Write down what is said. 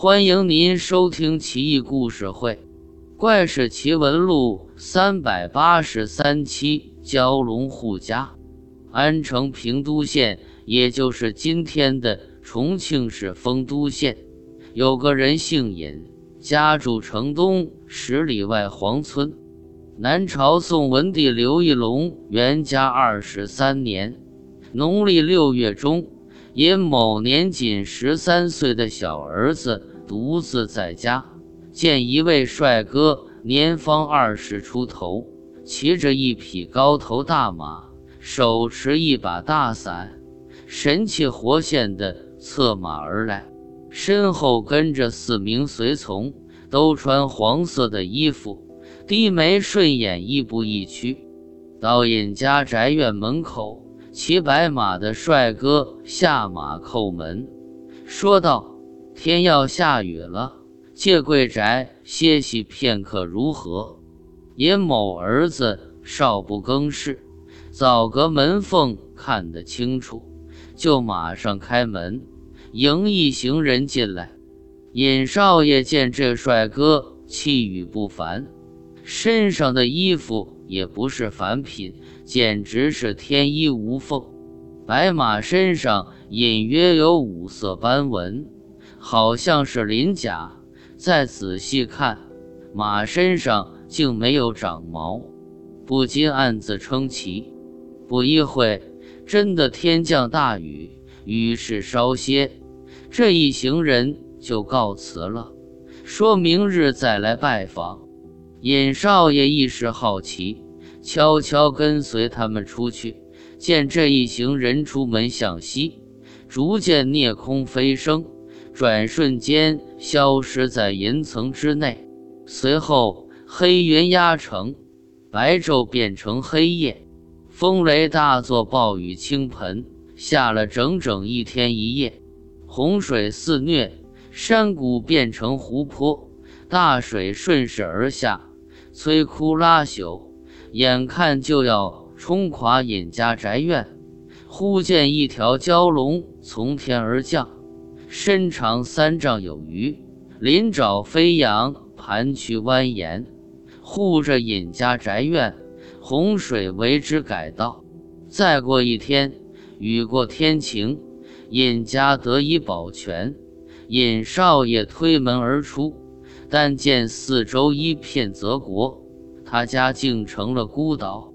欢迎您收听《奇异故事会·怪事奇闻录》三百八十三期。蛟龙护家，安城平都县，也就是今天的重庆市丰都县，有个人姓尹，家住城东十里外黄村。南朝宋文帝刘义隆元嘉二十三年，农历六月中。因某年仅十三岁的小儿子独自在家，见一位帅哥，年方二十出头，骑着一匹高头大马，手持一把大伞，神气活现地策马而来，身后跟着四名随从，都穿黄色的衣服，低眉顺眼，亦步亦趋，到尹家宅院门口。骑白马的帅哥下马叩门，说道：“天要下雨了，借贵宅歇息片刻如何？”尹某儿子少不更事，早隔门缝看得清楚，就马上开门迎一行人进来。尹少爷见这帅哥气宇不凡，身上的衣服也不是凡品。简直是天衣无缝，白马身上隐约有五色斑纹，好像是鳞甲。再仔细看，马身上竟没有长毛，不禁暗自称奇。不一会，真的天降大雨，雨势稍歇，这一行人就告辞了，说明日再来拜访。尹少爷一时好奇。悄悄跟随他们出去，见这一行人出门向西，逐渐涅空飞升，转瞬间消失在云层之内。随后黑云压城，白昼变成黑夜，风雷大作，暴雨倾盆，下了整整一天一夜。洪水肆虐，山谷变成湖泊，大水顺势而下，摧枯拉朽。眼看就要冲垮尹家宅院，忽见一条蛟龙从天而降，身长三丈有余，鳞爪飞扬，盘曲蜿蜒，护着尹家宅院。洪水为之改道。再过一天，雨过天晴，尹家得以保全。尹少爷推门而出，但见四周一片泽国。他家竟成了孤岛，